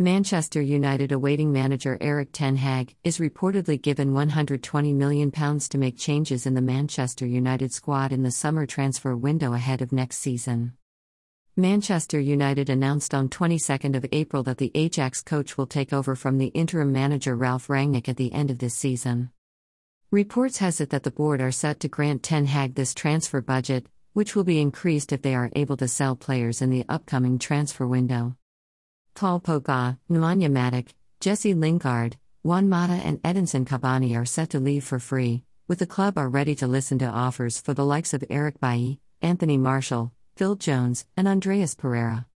Manchester United awaiting manager Erik Ten Hag is reportedly given £120 million to make changes in the Manchester United squad in the summer transfer window ahead of next season. Manchester United announced on 22nd of April that the Ajax coach will take over from the interim manager Ralf Rangnick at the end of this season. Reports has it that the board are set to grant Ten Hag this transfer budget, which will be increased if they are able to sell players in the upcoming transfer window. Paul Pogba, Nemanja Matic, Jesse Lingard, Juan Mata, and Edinson Cavani are set to leave for free, with the club are ready to listen to offers for the likes of Eric Bailly, Anthony Martial, Phil Jones, and Andreas Pereira.